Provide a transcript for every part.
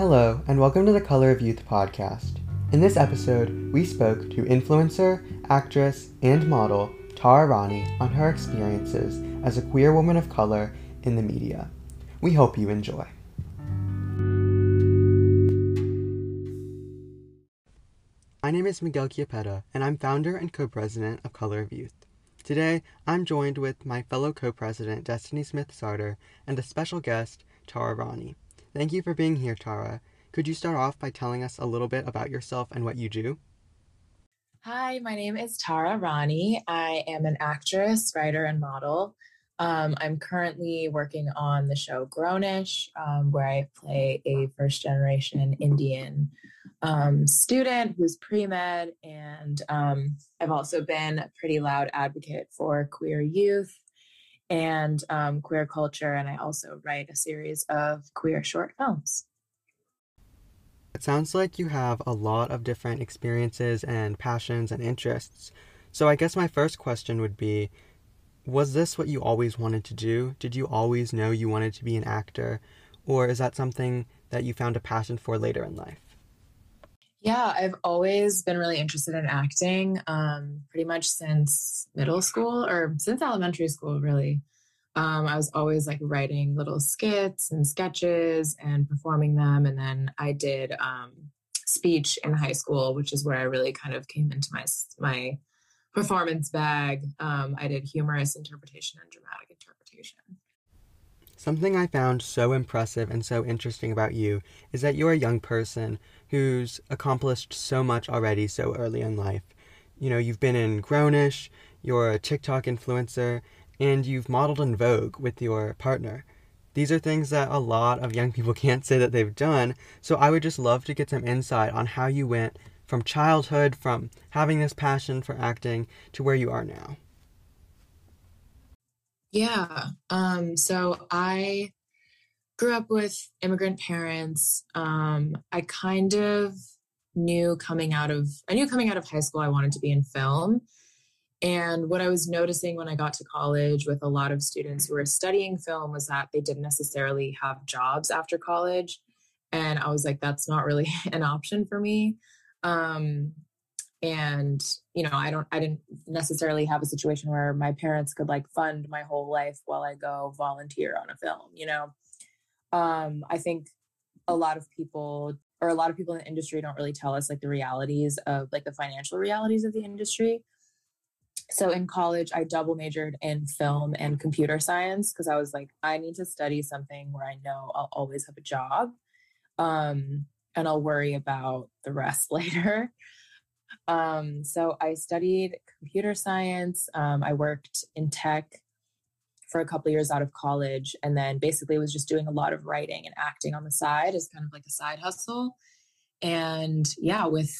Hello, and welcome to the Color of Youth podcast. In this episode, we spoke to influencer, actress, and model Tara Raani on her experiences as a queer woman of color in the media. We hope you enjoy. My name is Miguel Chiappetta, and I'm founder and co president of Color of Youth. Today, I'm joined with my fellow co president, Destiny Smith Sarter, and a special guest, Tara Raani. Thank you for being here, Tara. Could you start off by telling us a little bit about yourself and what you do? Hi, my name is Tara Raani. I am an actress, writer, and model. Um, I'm currently working on the show Grownish, um, where I play a first generation Indian um, student who's pre med. And um, I've also been a pretty loud advocate for queer youth and um, queer culture. And I also write a series of queer short films. It sounds like you have a lot of different experiences and passions and interests. So I guess my first question would be was this what you always wanted to do? Did you always know you wanted to be an actor? Or is that something that you found a passion for later in life? Yeah, I've always been really interested in acting, um, pretty much since middle school or since elementary school, really. Um, I was always like writing little skits and sketches and performing them. And then I did um, speech in high school, which is where I really kind of came into my my performance bag. Um, I did humorous interpretation and dramatic interpretation. Something I found so impressive and so interesting about you is that you're a young person who's accomplished so much already so early in life. You know, you've been in Grownish, you're a TikTok influencer, and you've modeled in Vogue with your partner. These are things that a lot of young people can't say that they've done, so I would just love to get some insight on how you went from childhood, from having this passion for acting to where you are now? Yeah. Um, so I grew up with immigrant parents. Um, I kind of knew coming out of I knew coming out of high school I wanted to be in film. And what I was noticing when I got to college with a lot of students who were studying film was that they didn't necessarily have jobs after college. And I was like, that's not really an option for me um, and you know i don't i didn't necessarily have a situation where my parents could like fund my whole life while i go volunteer on a film you know um i think a lot of people or a lot of people in the industry don't really tell us like the realities of like the financial realities of the industry so in college i double majored in film and computer science because i was like i need to study something where i know i'll always have a job um and I'll worry about the rest later. Um, so I studied computer science. Um, I worked in tech for a couple years out of college, and then basically was just doing a lot of writing and acting on the side as kind of like a side hustle. And yeah, with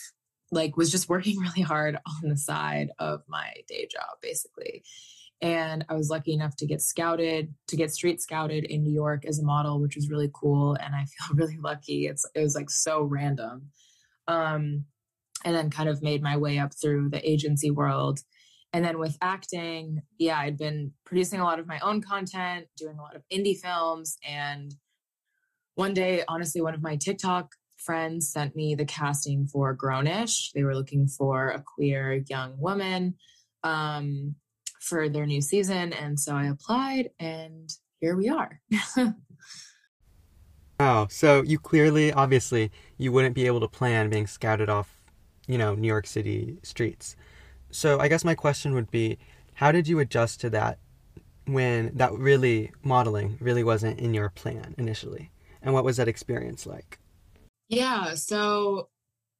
like was just working really hard on the side of my day job, basically and I was lucky enough to get scouted to get street scouted in New York as a model, which was really cool. And I feel really lucky. It's it was like so random. Um, and then kind of made my way up through the agency world. And then with acting, yeah, I'd been producing a lot of my own content, doing a lot of indie films. And one day, honestly, one of my TikTok friends sent me the casting for Grownish. They were looking for a queer young woman. Um, for their new season. And so I applied, and here we are. wow. So you clearly, obviously, you wouldn't be able to plan being scouted off, you know, New York City streets. So I guess my question would be how did you adjust to that when that really modeling really wasn't in your plan initially? And what was that experience like? Yeah. So,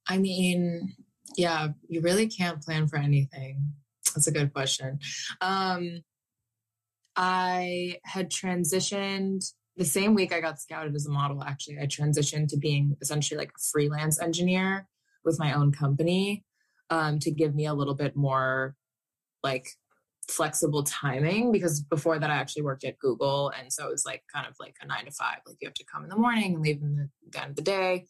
I mean, yeah, you really can't plan for anything. That's a good question. Um, I had transitioned the same week I got scouted as a model. Actually, I transitioned to being essentially like a freelance engineer with my own company um, to give me a little bit more like flexible timing because before that I actually worked at Google and so it was like kind of like a nine to five like you have to come in the morning and leave in the, the end of the day.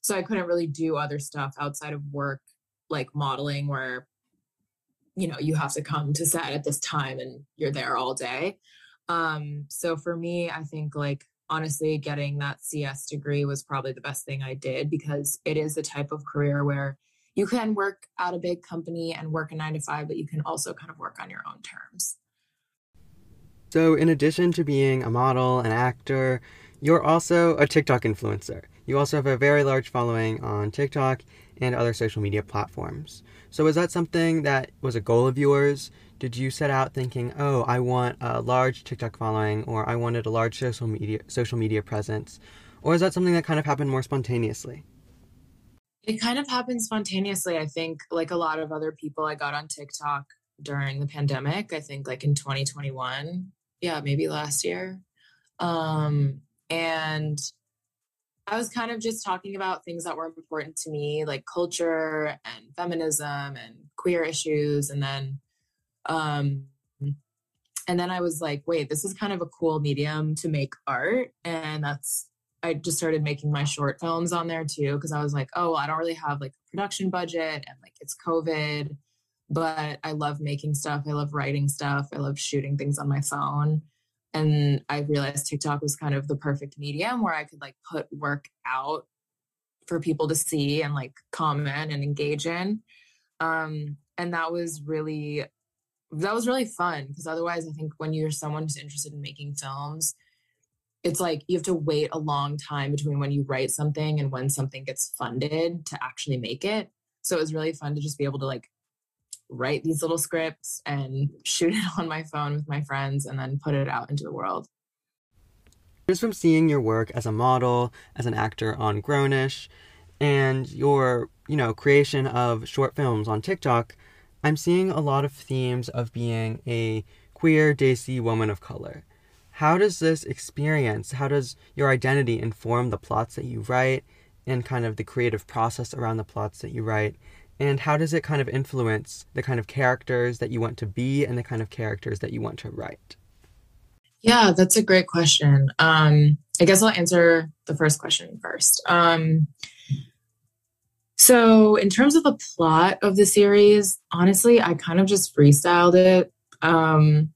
So I couldn't really do other stuff outside of work like modeling where you know you have to come to set at this time and you're there all day. Um so for me i think like honestly, getting that CS degree was probably the best thing I did because it is the type of career where you can work at a big company and work a nine to five, but you can also kind of work on your own terms. So, in addition to being a model, an actor, you're also a TikTok influencer. You also have a very large following on TikTok and other social media platforms. So, was that something that was a goal of yours? Did you set out thinking, "Oh, I want a large TikTok following or I wanted a large social media social media presence?" Or is that something that kind of happened more spontaneously? It kind of happened spontaneously. I think like a lot of other people I got on TikTok during the pandemic, I think like in 2021. Yeah, maybe last year. Um and I was kind of just talking about things that were important to me, like culture and feminism and queer issues. And then, um, and then I was like, wait, this is kind of a cool medium to make art. And that's, I just started making my short films on there too, because I was like, oh, I don't really have like a production budget and like it's COVID, but I love making stuff. I love writing stuff. I love shooting things on my phone and i realized tiktok was kind of the perfect medium where i could like put work out for people to see and like comment and engage in um and that was really that was really fun because otherwise i think when you're someone who's interested in making films it's like you have to wait a long time between when you write something and when something gets funded to actually make it so it was really fun to just be able to like write these little scripts and shoot it on my phone with my friends and then put it out into the world. Just from seeing your work as a model, as an actor on Grownish, and your, you know, creation of short films on TikTok, I'm seeing a lot of themes of being a queer Desi woman of color. How does this experience, how does your identity inform the plots that you write and kind of the creative process around the plots that you write? And how does it kind of influence the kind of characters that you want to be and the kind of characters that you want to write? Yeah, that's a great question. Um, I guess I'll answer the first question first. Um, so, in terms of the plot of the series, honestly, I kind of just freestyled it. Um,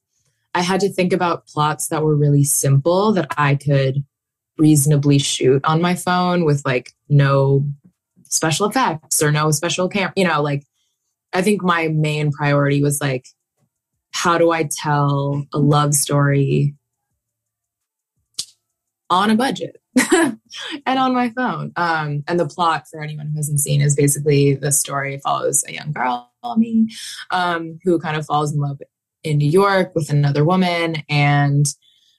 I had to think about plots that were really simple that I could reasonably shoot on my phone with like no special effects or no special camera. You know, like I think my main priority was like, how do I tell a love story on a budget and on my phone? Um, and the plot for anyone who hasn't seen is basically the story follows a young girl, me, um, who kind of falls in love in New York with another woman and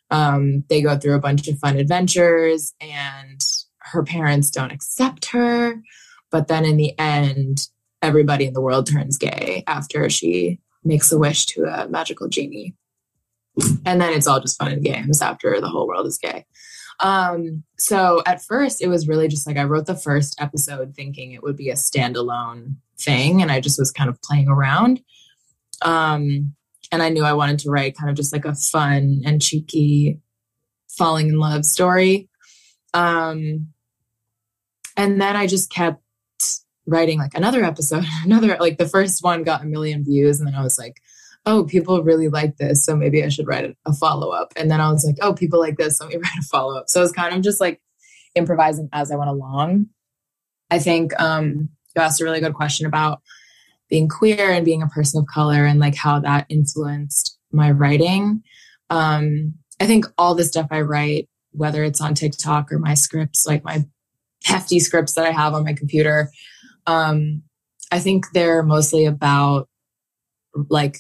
um, they go through a bunch of fun adventures and her parents don't accept her but then in the end, everybody in the world turns gay after she makes a wish to a magical genie. And then it's all just fun and games after the whole world is gay. Um, so at first, it was really just like I wrote the first episode thinking it would be a standalone thing, and I just was kind of playing around. Um, and I knew I wanted to write kind of just like a fun and cheeky falling in love story. Um, and then I just kept writing like another episode, another like the first one got a million views, and then I was like, oh, people really like this, so maybe I should write a follow up. And then I was like, oh, people like this, so let me write a follow up. So I was kind of just like improvising as I went along. I think um, you asked a really good question about being queer and being a person of color and like how that influenced my writing. Um, I think all the stuff I write, whether it's on TikTok or my scripts, like my hefty scripts that I have on my computer, um, I think they're mostly about like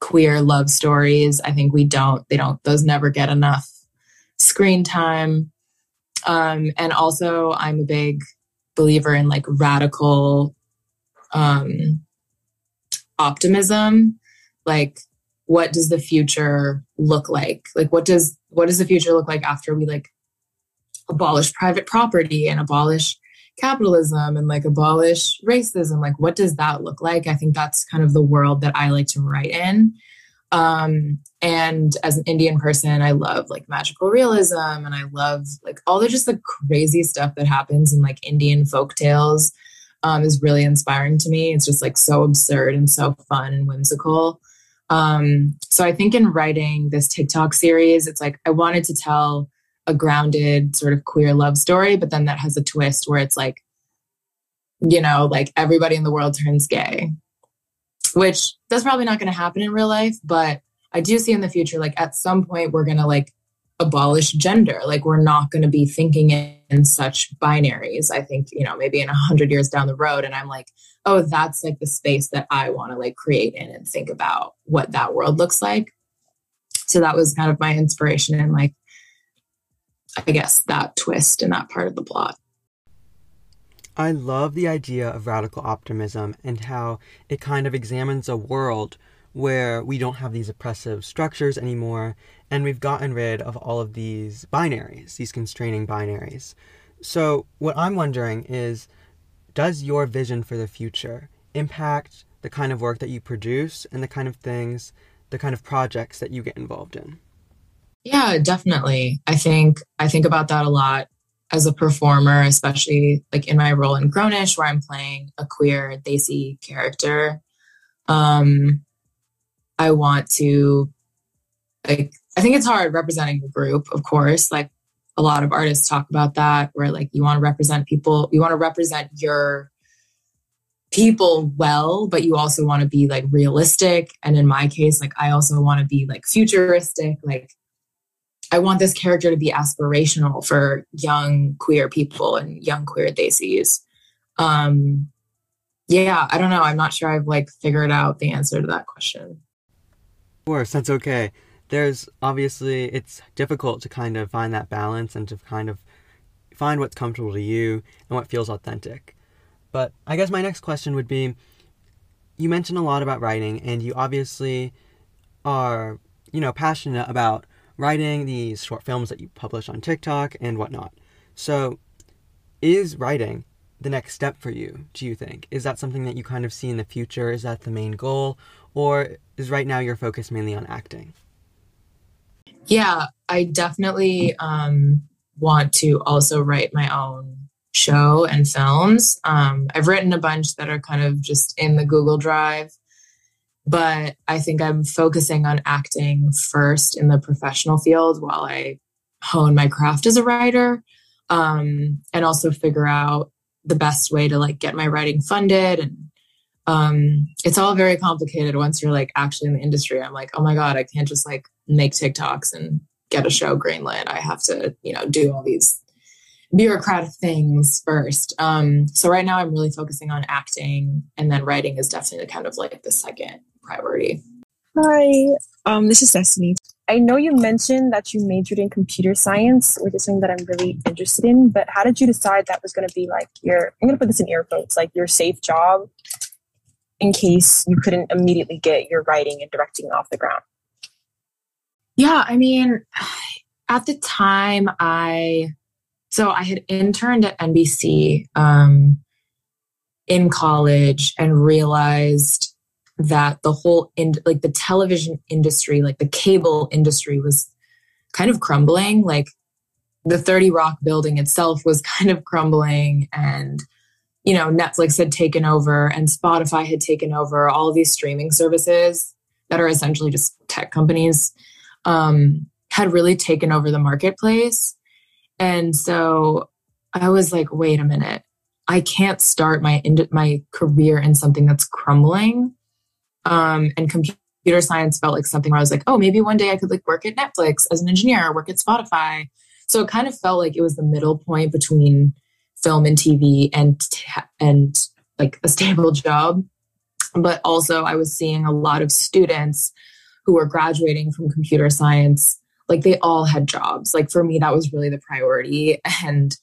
queer love stories. I think we don't, they don't, those never get enough screen time. Um, and also, I'm a big believer in like radical um, optimism. Like, what does the future look like? Like, what does what does the future look like after we like abolish private property and abolish capitalism and like abolish racism like what does that look like i think that's kind of the world that i like to write in um and as an indian person i love like magical realism and i love like all the just the crazy stuff that happens in like indian folk tales um, is really inspiring to me it's just like so absurd and so fun and whimsical um so i think in writing this tiktok series it's like i wanted to tell a grounded sort of queer love story, but then that has a twist where it's like, you know, like everybody in the world turns gay, which that's probably not going to happen in real life. But I do see in the future, like at some point, we're going to like abolish gender. Like we're not going to be thinking in, in such binaries. I think, you know, maybe in a hundred years down the road. And I'm like, oh, that's like the space that I want to like create in and think about what that world looks like. So that was kind of my inspiration and like, I guess that twist in that part of the plot. I love the idea of radical optimism and how it kind of examines a world where we don't have these oppressive structures anymore and we've gotten rid of all of these binaries, these constraining binaries. So, what I'm wondering is does your vision for the future impact the kind of work that you produce and the kind of things, the kind of projects that you get involved in? Yeah, definitely. I think I think about that a lot as a performer, especially like in my role in Grownish, where I'm playing a queer Desi character. Um, I want to like I think it's hard representing the group, of course. Like a lot of artists talk about that, where like you want to represent people, you want to represent your people well, but you also want to be like realistic. And in my case, like I also want to be like futuristic. Like I want this character to be aspirational for young queer people and young queer Desis. Um yeah, I don't know. I'm not sure I've like figured out the answer to that question. Of course, that's okay there's obviously it's difficult to kind of find that balance and to kind of find what's comfortable to you and what feels authentic. But I guess my next question would be you mentioned a lot about writing and you obviously are, you know, passionate about writing these short films that you publish on TikTok and whatnot. So is writing the next step for you, do you think? Is that something that you kind of see in the future? Is that the main goal? Or is right now your focus mainly on acting? Yeah, I definitely um, want to also write my own show and films. Um, I've written a bunch that are kind of just in the Google Drive, but I think I'm focusing on acting first in the professional field while I hone my craft as a writer um, and also figure out the best way to like get my writing funded and um, it's all very complicated once you're like actually in the industry. I'm like, oh my God, I can't just like make TikToks and get a show greenlit. I have to, you know, do all these bureaucratic things first. Um, so right now I'm really focusing on acting and then writing is definitely kind of like the second priority. Hi, um, this is Destiny. I know you mentioned that you majored in computer science, which is something that I'm really interested in, but how did you decide that was going to be like your, I'm going to put this in air quotes, like your safe job in case you couldn't immediately get your writing and directing off the ground? Yeah, I mean, at the time, I so I had interned at NBC um, in college and realized that the whole in like the television industry, like the cable industry, was kind of crumbling. Like the 30 Rock building itself was kind of crumbling, and you know, Netflix had taken over and Spotify had taken over all these streaming services that are essentially just tech companies, um, had really taken over the marketplace. And so I was like, wait a minute, I can't start my my career in something that's crumbling. Um, and computer science felt like something where I was like, oh, maybe one day I could like work at Netflix as an engineer, or work at Spotify. So it kind of felt like it was the middle point between film and TV and and like a stable job. But also I was seeing a lot of students who were graduating from computer science like they all had jobs. Like for me that was really the priority and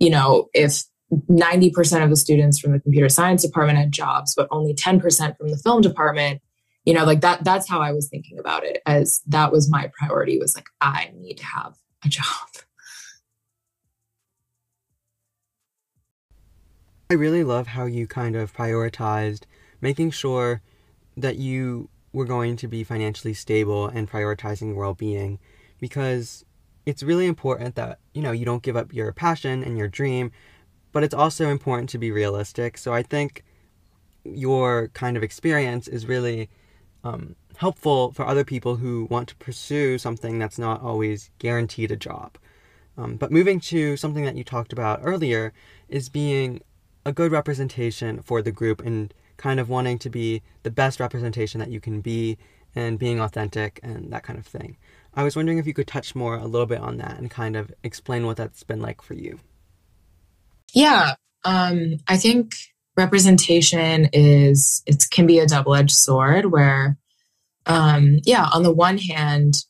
you know, if 90% of the students from the computer science department had jobs but only 10% from the film department you know like that that's how i was thinking about it as that was my priority was like i need to have a job I really love how you kind of prioritized making sure that you were going to be financially stable and prioritizing well being because it's really important that, you know, you don't give up your passion and your dream, but it's also important to be realistic. So I think your kind of experience is really um, helpful for other people who want to pursue something that's not always guaranteed a job. Um, but moving to something that you talked about earlier is being a good representation for the group and kind of wanting to be the best representation that you can be and being authentic and that kind of thing. I was wondering if you could touch more a little bit on that and kind of explain what that's been like for you. Yeah, um, I think representation is it can be a double-edged sword where um, yeah, on the one hand,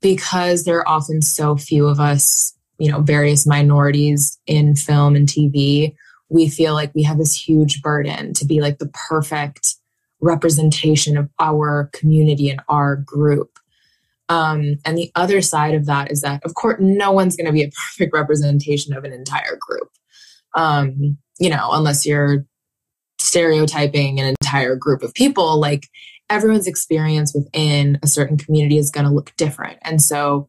because there are often so few of us, you know, various minorities in film and TV, we feel like we have this huge burden to be like the perfect representation of our community and our group. Um, and the other side of that is that, of course, no one's going to be a perfect representation of an entire group. Um, you know, unless you're stereotyping an entire group of people, like everyone's experience within a certain community is going to look different. And so,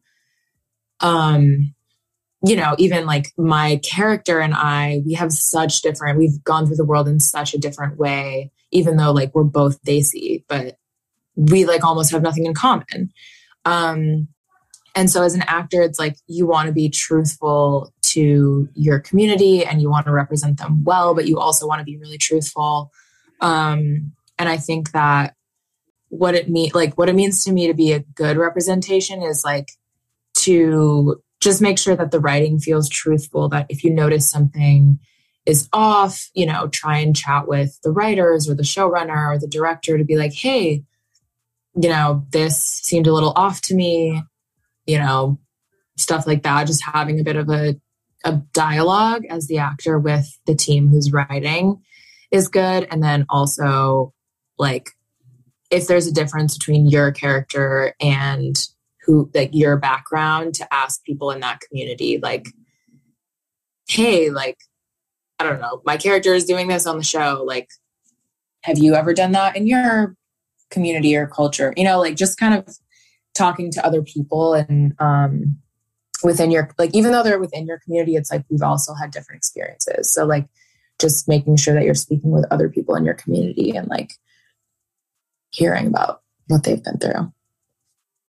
um, you know, even like my character and I, we have such different, we've gone through the world in such a different way, even though like we're both Desi, but we like almost have nothing in common. Um, and so as an actor, it's like you want to be truthful to your community and you want to represent them well, but you also want to be really truthful. Um, and I think that what it mean like what it means to me to be a good representation is like to just make sure that the writing feels truthful that if you notice something is off you know try and chat with the writers or the showrunner or the director to be like hey you know this seemed a little off to me you know stuff like that. Just having a bit of a, a dialogue as the actor with the team who's writing is good. And then also like if there's a difference between your character and who like your background to ask people in that community like hey like i don't know my character is doing this on the show like have you ever done that in your community or culture you know like just kind of talking to other people and um within your like even though they're within your community it's like we've also had different experiences so like just making sure that you're speaking with other people in your community and like hearing about what they've been through.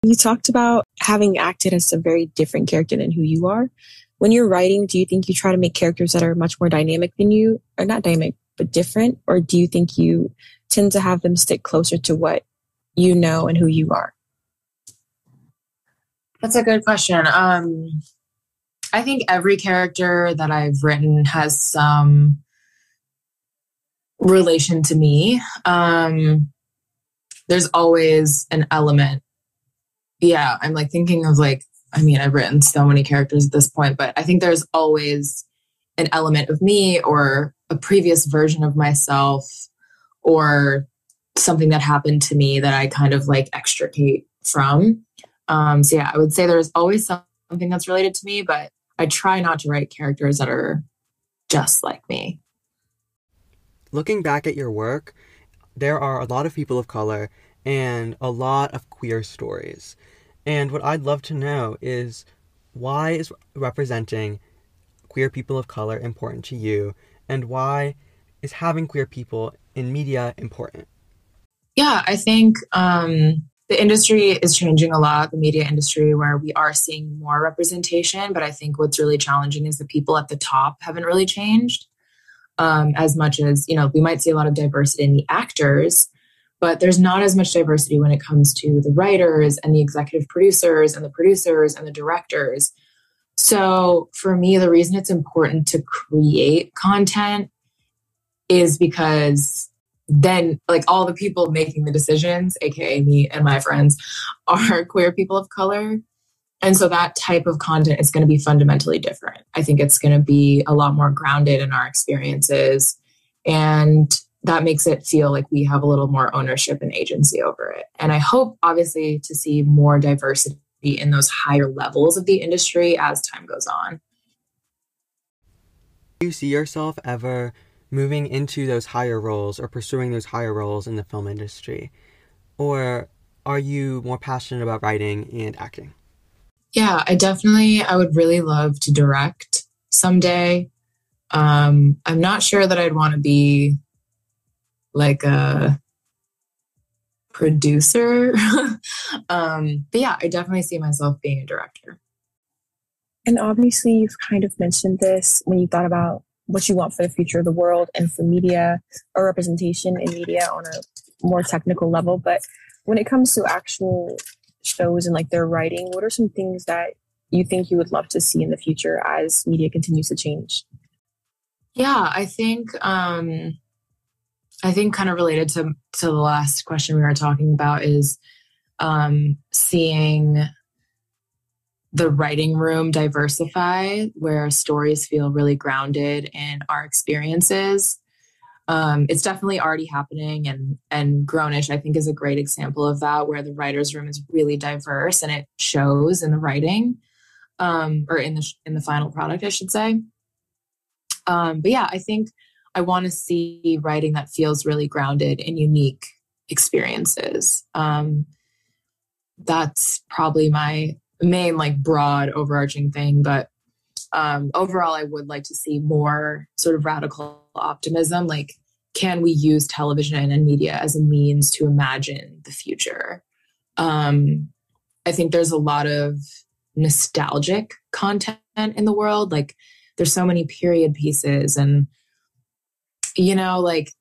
You talked about having acted as a very different character than who you are. When you're writing, do you think you try to make characters that are much more dynamic than you, or not dynamic, but different? Or do you think you tend to have them stick closer to what you know and who you are? That's a good question. Um, I think every character that I've written has some relation to me. Um, there's always an element. Yeah, I'm like thinking of like, I mean, I've written so many characters at this point, but I think there's always an element of me or a previous version of myself or something that happened to me that I kind of like extricate from. Um, so yeah, I would say there's always something that's related to me, but I try not to write characters that are just like me. Looking back at your work, there are a lot of people of color and a lot of queer stories. And what I'd love to know is why is representing queer people of color important to you and why is having queer people in media important? Yeah, I think um, the industry is changing a lot, the media industry, where we are seeing more representation. But I think what's really challenging is the people at the top haven't really changed um, as much as you know we might see a lot of diversity in the actors but there's not as much diversity when it comes to the writers and the executive producers and the producers and the directors so for me the reason it's important to create content is because then like all the people making the decisions aka me and my friends are queer people of color and so that type of content is going to be fundamentally different. I think it's going to be a lot more grounded in our experiences. And that makes it feel like we have a little more ownership and agency over it. And I hope, obviously, to see more diversity in those higher levels of the industry as time goes on. Do you see yourself ever moving into those higher roles or pursuing those higher roles in the film industry? Or are you more passionate about writing and acting? Yeah, I definitely I would really love to direct someday. Um I'm not sure that I'd want to be like a producer. um but yeah, I definitely see myself being a director. And obviously, you've kind of mentioned this when you thought about what you want for the future of the world and for media or representation in media on a more technical level. But when it comes to actual shows and like their writing, what are some things that you think you would love to see in the future as media continues to change? Yeah, I think um I think kind of related to to the last question we were talking about is um seeing the writing room diversify where stories feel really grounded in our experiences. Um, it's definitely already happening and and grownish i think is a great example of that where the writers room is really diverse and it shows in the writing um, or in the in the final product i should say. Um, but yeah i think i want to see writing that feels really grounded in unique experiences. Um, that's probably my main like broad overarching thing but um, overall i would like to see more sort of radical optimism like can we use television and media as a means to imagine the future? Um, i think there's a lot of nostalgic content in the world like there's so many period pieces and you know like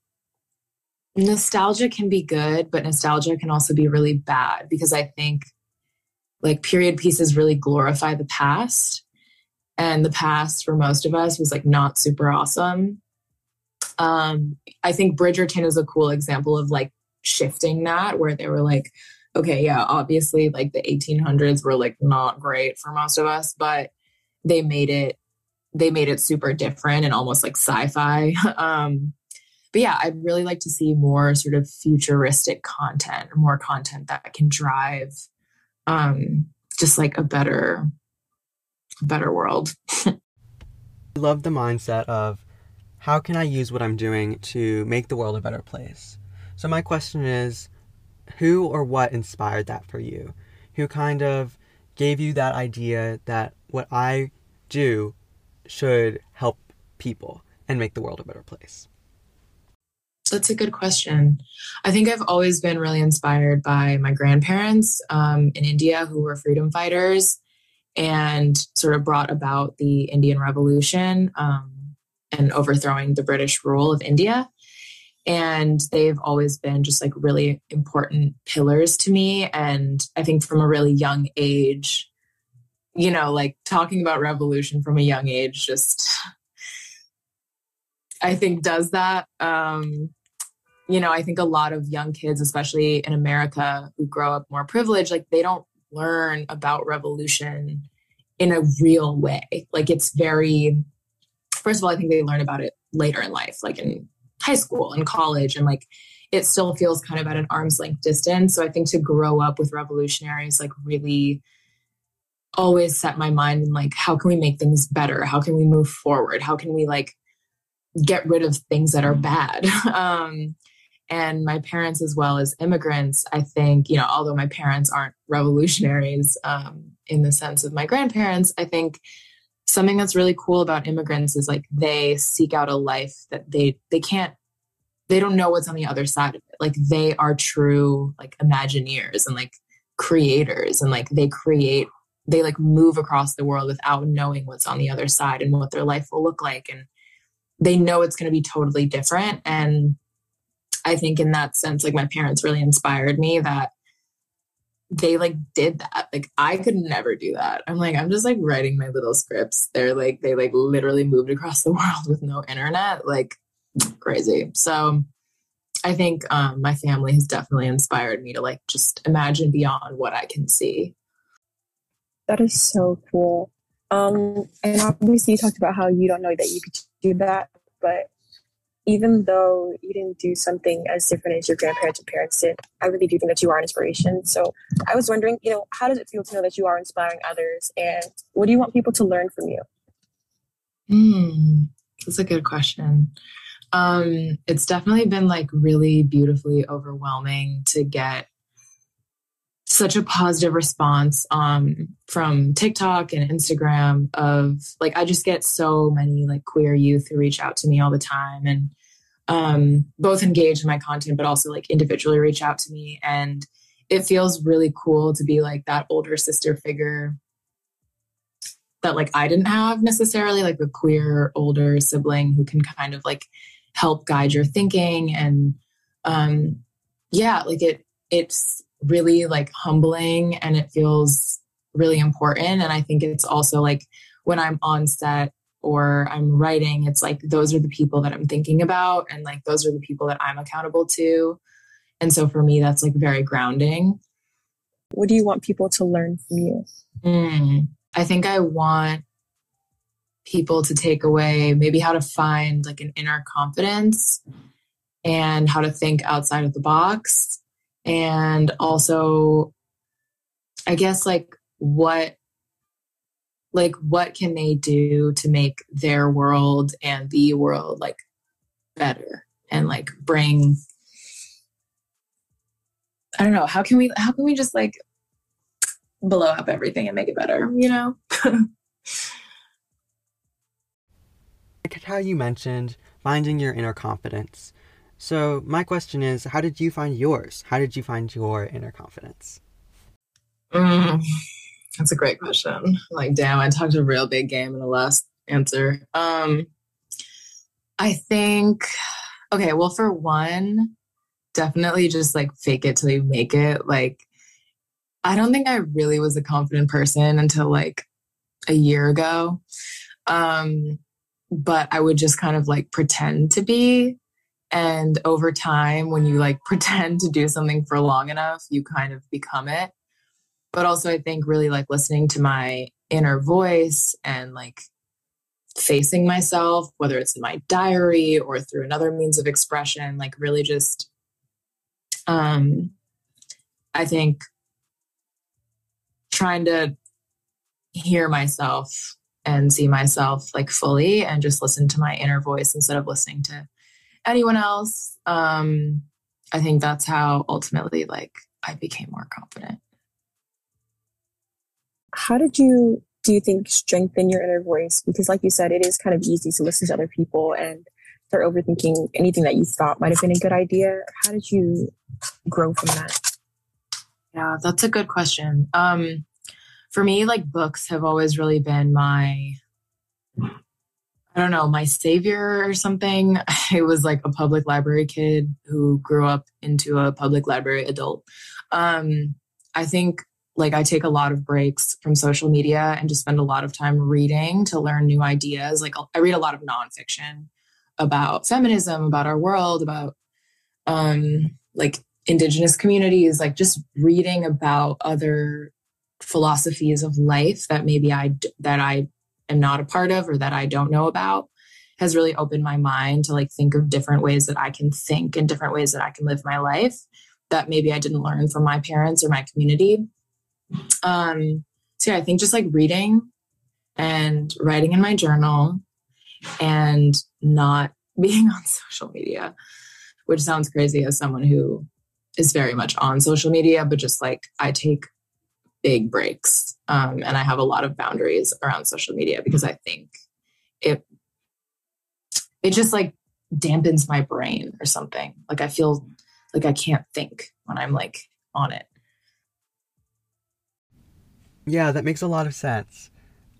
nostalgia can be good but nostalgia can also be really bad because i think like period pieces really glorify the past. And the past for most of us was like not super awesome. Um i think bridgerton is a cool example of like shifting that where they were like okay yeah obviously like the 1800s were like not great for most of us but they made it they made it super different and almost like sci-fi um but yeah i'd really like to see more sort of futuristic content more content that can drive um, just like a better, better world. I love the mindset of how can I use what I'm doing to make the world a better place? So, my question is who or what inspired that for you? Who kind of gave you that idea that what I do should help people and make the world a better place? That's a good question. I think I've always been really inspired by my grandparents um, in India who were freedom fighters and sort of brought about the Indian Revolution um, and overthrowing the British rule of India. And they've always been just like really important pillars to me. And I think from a really young age, you know, like talking about revolution from a young age just I think does that. Um, you know, I think a lot of young kids, especially in America, who grow up more privileged, like they don't learn about revolution in a real way. Like it's very, first of all, I think they learn about it later in life, like in high school and college, and like it still feels kind of at an arm's length distance. So I think to grow up with revolutionaries, like really always set my mind in like, how can we make things better? How can we move forward? How can we like get rid of things that are bad? um, and my parents as well as immigrants i think you know although my parents aren't revolutionaries um, in the sense of my grandparents i think something that's really cool about immigrants is like they seek out a life that they they can't they don't know what's on the other side of it like they are true like imagineers and like creators and like they create they like move across the world without knowing what's on the other side and what their life will look like and they know it's going to be totally different and I think in that sense, like my parents really inspired me that they like did that. Like I could never do that. I'm like, I'm just like writing my little scripts. They're like, they like literally moved across the world with no internet. Like crazy. So I think um, my family has definitely inspired me to like just imagine beyond what I can see. That is so cool. Um, and obviously, you talked about how you don't know that you could do that, but even though you didn't do something as different as your grandparents and parents did, I really do think that you are an inspiration. So I was wondering, you know, how does it feel to know that you are inspiring others and what do you want people to learn from you? Hmm, that's a good question. Um, it's definitely been like really beautifully overwhelming to get such a positive response um, from TikTok and Instagram of like I just get so many like queer youth who reach out to me all the time and um, both engage in my content, but also like individually reach out to me. And it feels really cool to be like that older sister figure that like I didn't have necessarily, like a queer older sibling who can kind of like help guide your thinking and um yeah, like it it's really like humbling and it feels really important and I think it's also like when I'm on set or I'm writing, it's like those are the people that I'm thinking about and like those are the people that I'm accountable to. And so for me that's like very grounding. What do you want people to learn from you? Mm, I think I want people to take away maybe how to find like an inner confidence and how to think outside of the box and also i guess like what like what can they do to make their world and the world like better and like bring i don't know how can we how can we just like blow up everything and make it better you know? Like how you mentioned finding your inner confidence so my question is how did you find yours? How did you find your inner confidence? Mm, that's a great question. Like damn i talked a real big game in the last answer. Um i think okay well for one definitely just like fake it till you make it. Like I don't think I really was a confident person until like a year ago. Um, but I would just kind of like pretend to be. And over time, when you like pretend to do something for long enough, you kind of become it. But also, I think really like listening to my inner voice and like facing myself, whether it's in my diary or through another means of expression, like really just, um, I think trying to hear myself and see myself like fully and just listen to my inner voice instead of listening to anyone else? Um i think that's how ultimately like i became more confident. How did you do you think strengthen your inner voice? Because like you said it is kind of easy to listen to other people and start overthinking anything that you thought might have been a good idea. How did you grow from that? Yeah that's a good question. Um for me, like books have always really been my, I don't know, my savior or something. I was like a public library kid who grew up into a public library adult. Um, I think like I take a lot of breaks from social media and just spend a lot of time reading to learn new ideas. Like I read a lot of nonfiction about feminism, about our world, about um, like indigenous communities, like just reading about other philosophies of life that maybe I that I am not a part of or that I don't know about has really opened my mind to like think of different ways that I can think and different ways that I can live my life that maybe I didn't learn from my parents or my community. Um, so yeah, I think just like reading and writing in my journal and not being on social media, which sounds crazy as someone who is very much on social media, but just like I take big breaks. Um, and I have a lot of boundaries around social media because I think it it just like dampens my brain or something. Like I feel like I can't think when I'm like on it. Yeah, that makes a lot of sense.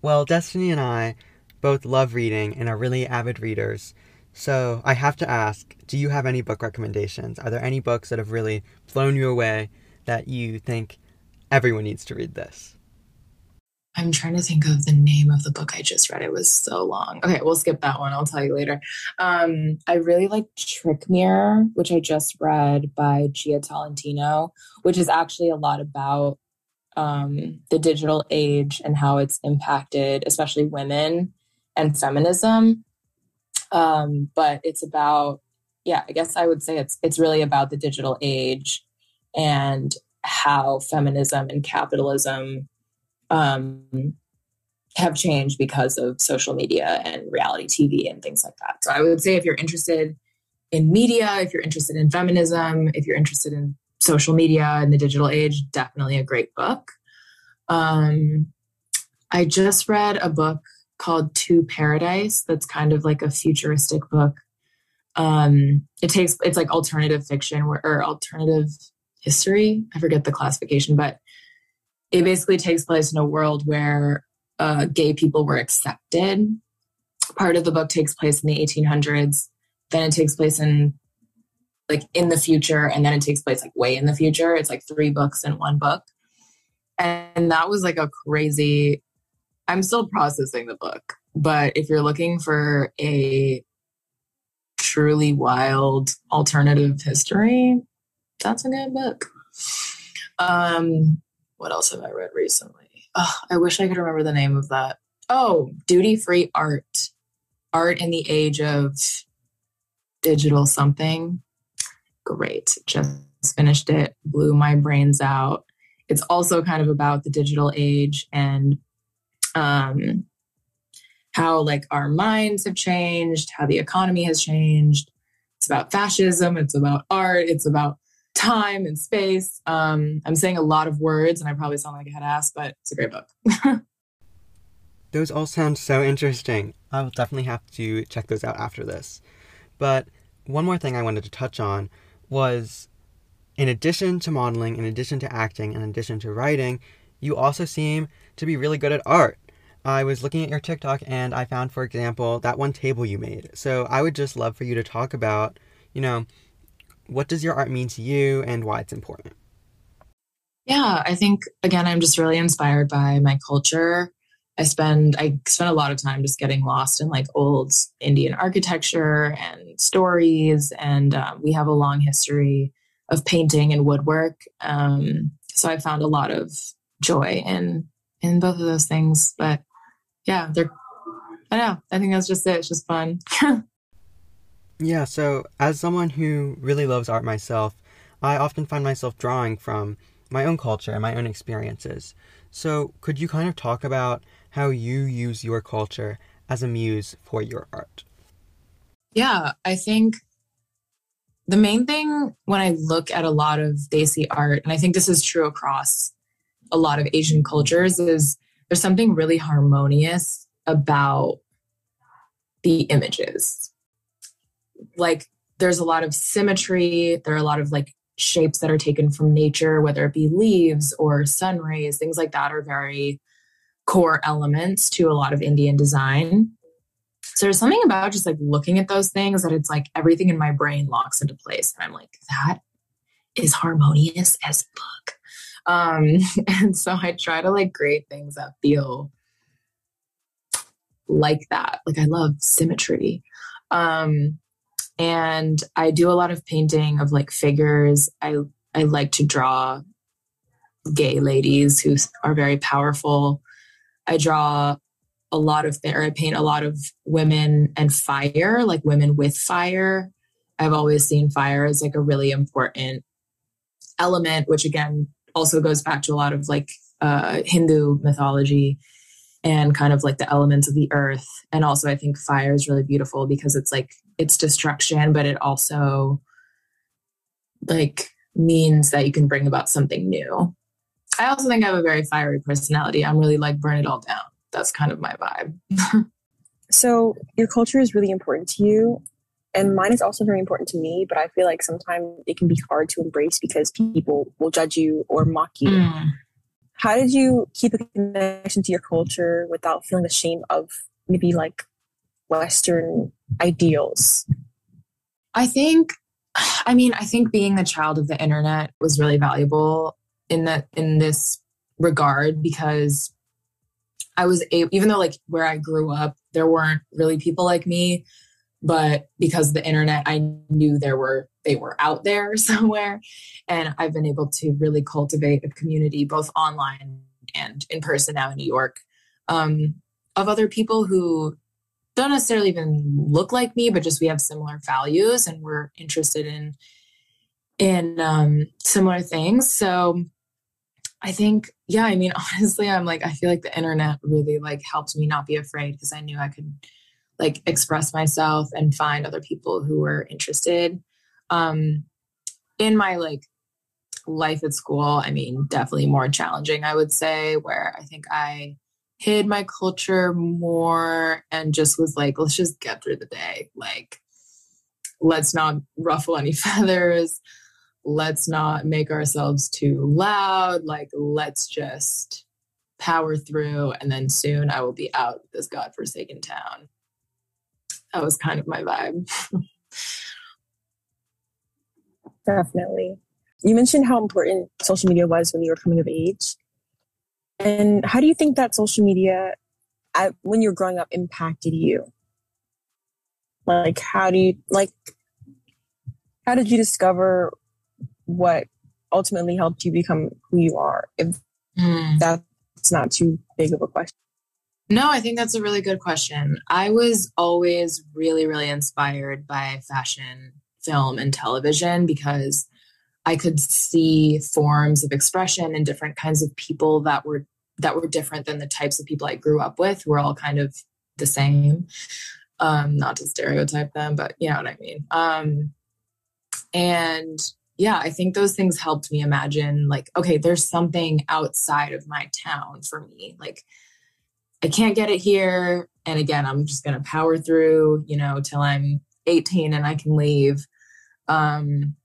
Well, Destiny and I both love reading and are really avid readers. So I have to ask do you have any book recommendations? Are there any books that have really blown you away that you think Everyone needs to read this. I'm trying to think of the name of the book I just read. It was so long. Okay, we'll skip that one. I'll tell you later. Um, I really like Trick Mirror, which I just read by Jia Tolentino, which is actually a lot about um, the digital age and how it's impacted, especially women and feminism. Um, but it's about, yeah, I guess I would say it's it's really about the digital age and how feminism and capitalism um, have changed because of social media and reality TV and things like that. So I would say if you're interested in media, if you're interested in feminism, if you're interested in social media and the digital age, definitely a great book. Um, I just read a book called To Paradise that's kind of like a futuristic book. Um, it takes it's like alternative fiction or, or alternative history. I forget the classification, but it basically takes place in a world where uh, gay people were accepted. Part of the book takes place in the 1800s. Then it takes place in like in the future, and then it takes place like way in the future. It's like three books in one book, and that was like a crazy. I'm still processing the book, but if you're looking for a truly wild alternative history, that's a good book. Um, what else have I read recently? Oh, I wish I could remember the name of that. Oh, Duty Free Art. Art in the Age of Digital Something. Great. Just finished it, blew my brains out. It's also kind of about the digital age and um, how like our minds have changed, how the economy has changed. It's about fascism, it's about art, it's about time and space. Um, I'm saying a lot of words, and I probably sound like a head ass, but it's a great book. those all sound so interesting. I will definitely have to check those out after this. But one more thing I wanted to touch on was in addition to modeling, in addition to acting, in addition to writing, you also seem to be really good at art. I was looking at your TikTok and I found, for example, that one table you made. So I would just love for you to talk about, you know, what does your art mean to you and why it's important? Yeah, I think again, I'm just really inspired by my culture. I spend I spend a lot of time just getting lost in like old Indian architecture and stories, and um, we have a long history of painting and woodwork. Um, so I found a lot of joy in in both of those things. But yeah, they're I know. I think that's just it. It's just fun. Yeah, so as someone who really loves art myself, I often find myself drawing from my own culture and my own experiences. So, could you kind of talk about how you use your culture as a muse for your art? Yeah, I think the main thing when I look at a lot of Desi art, and I think this is true across a lot of Asian cultures, is there's something really harmonious about the images like there's a lot of symmetry. There are a lot of like shapes that are taken from nature whether it be leaves or sun rays. Things like that are very core elements to a lot of indian design. So there's something about just like looking at those things that it's like everything in my brain locks into place. And i'm like that is harmonious as fuck. Um and so i try to like create things that feel like that. Like i love symmetry. Um and I do a lot of painting of like figures. I I like to draw gay ladies who are very powerful. I draw a lot of or I paint a lot of women and fire, like women with fire. I've always seen fire as like a really important element, which again also goes back to a lot of like uh, Hindu mythology and kind of like the elements of the earth. And also, I think fire is really beautiful because it's like it's destruction, but it also like means that you can bring about something new. I also think I have a very fiery personality. I'm really like burn it all down. That's kind of my vibe. so your culture is really important to you. And mine is also very important to me, but I feel like sometimes it can be hard to embrace because people will judge you or mock you. Mm. How did you keep a connection to your culture without feeling ashamed of maybe like Western ideals? I think, I mean, I think being the child of the internet was really valuable in that in this regard because I was able, even though like where I grew up, there weren't really people like me, but because the internet, I knew there were they were out there somewhere, and I've been able to really cultivate a community both online and in person now in New York um, of other people who don't necessarily even look like me, but just we have similar values and we're interested in in um, similar things. So I think, yeah, I mean, honestly, I'm like, I feel like the internet really like helped me not be afraid because I knew I could like express myself and find other people who were interested. Um, in my like life at school, I mean, definitely more challenging, I would say, where I think I hid my culture more and just was like, let's just get through the day. Like, let's not ruffle any feathers. Let's not make ourselves too loud. Like, let's just power through, and then soon I will be out this godforsaken town. That was kind of my vibe. Definitely. You mentioned how important social media was when you were coming of age. And how do you think that social media, at, when you're growing up, impacted you? Like, how do you, like, how did you discover what ultimately helped you become who you are? If mm. that's not too big of a question. No, I think that's a really good question. I was always really, really inspired by fashion, film, and television because I could see forms of expression and different kinds of people that were that were different than the types of people I grew up with. We're all kind of the same. Um, not to stereotype them, but you know what I mean. Um, and yeah, I think those things helped me imagine like, okay, there's something outside of my town for me. Like I can't get it here. And again, I'm just gonna power through, you know, till I'm 18 and I can leave. Um,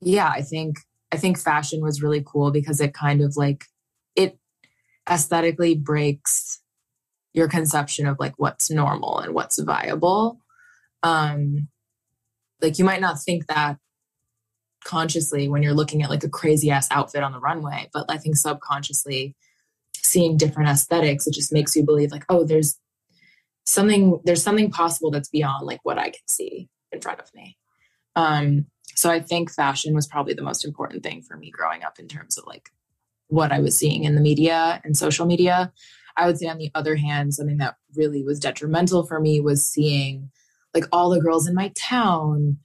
yeah, I think I think fashion was really cool because it kind of like it aesthetically breaks your conception of like what's normal and what's viable. Um like you might not think that consciously when you're looking at like a crazy ass outfit on the runway, but I think subconsciously seeing different aesthetics, it just makes you believe like, oh, there's something there's something possible that's beyond like what I can see in front of me. Um so I think fashion was probably the most important thing for me growing up in terms of like what I was seeing in the media and social media. I would say, on the other hand, something that really was detrimental for me was seeing like all the girls in my town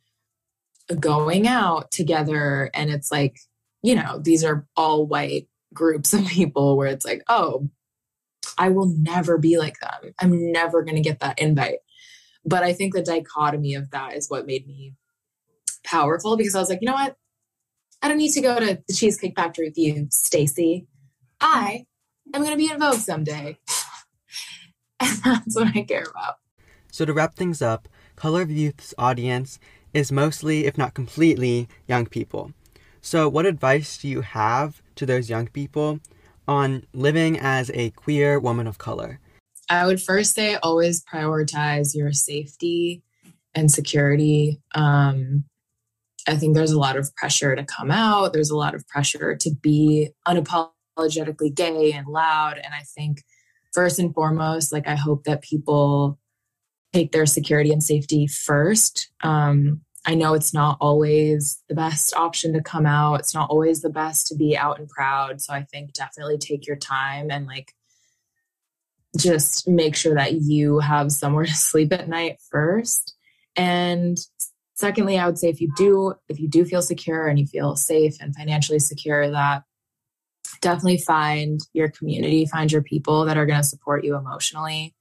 going out together. And it's like, you know, these are all white groups of people where it's like, oh, I will never be like them. I'm never going to get that invite. But I think the dichotomy of that is what made me powerful because I was like, you know what? I don't need to go to the Cheesecake Factory with you, Stacy. I am going to be in Vogue someday. and that's what I care about. So, to wrap things up, Color of Youth's audience is mostly, if not completely, young people. So, what advice do you have to those young people on living as a queer woman of color? I would first say always prioritize your safety and security. Um, I think there's a lot of pressure to come out. There's a lot of pressure to be unapologetically gay and loud. And I think first and foremost, like I hope that people take their security and safety first. Um, I know it's not always the best option to come out. It's not always the best to be out and proud. So I think definitely take your time and like just make sure that you have somewhere to sleep at night first. And Secondly, I would say if you do if you do feel secure and you feel safe and financially secure that definitely find your community, find your people that are going to support you emotionally.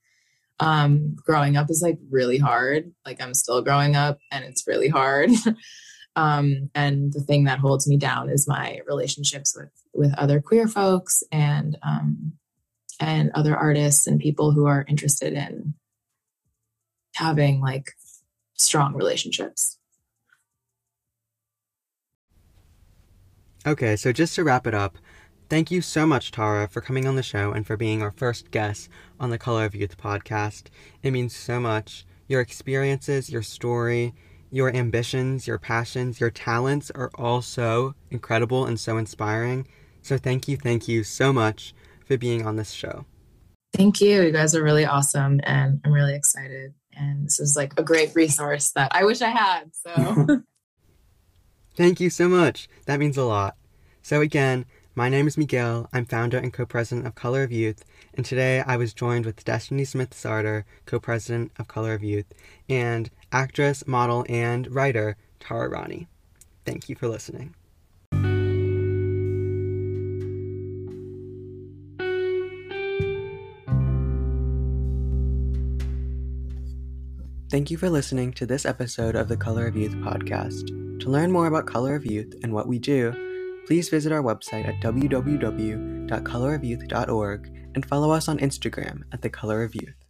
Um, growing up is like really hard. Like I'm still growing up and it's really hard. um, and the thing that holds me down is my relationships with with other queer folks and um, and other artists and people who are interested in having like strong relationships. Okay, so just to wrap it up, thank you so much, Tara, for coming on the show and for being our first guest on the Color of Youth podcast. It means so much. Your experiences, your story, your ambitions, your passions, your talents are all so incredible and so inspiring. So thank you, thank you so much for being on this show. Thank you. You guys are really awesome, and I'm really excited and this is like a great resource that I wish I had. So thank you so much. That means a lot. So again, my name is Miguel. I'm founder and co-president of Color of Youth, and today I was joined with Destiny Smith Sarter, co-president of Color of Youth, and actress, model, and writer Tara Raani. Thank you for listening. Thank you for listening to this episode of the Color of Youth podcast. To learn more about Color of Youth and what we do, please visit our website at www.colorofyouth.org and follow us on Instagram at the Color of Youth.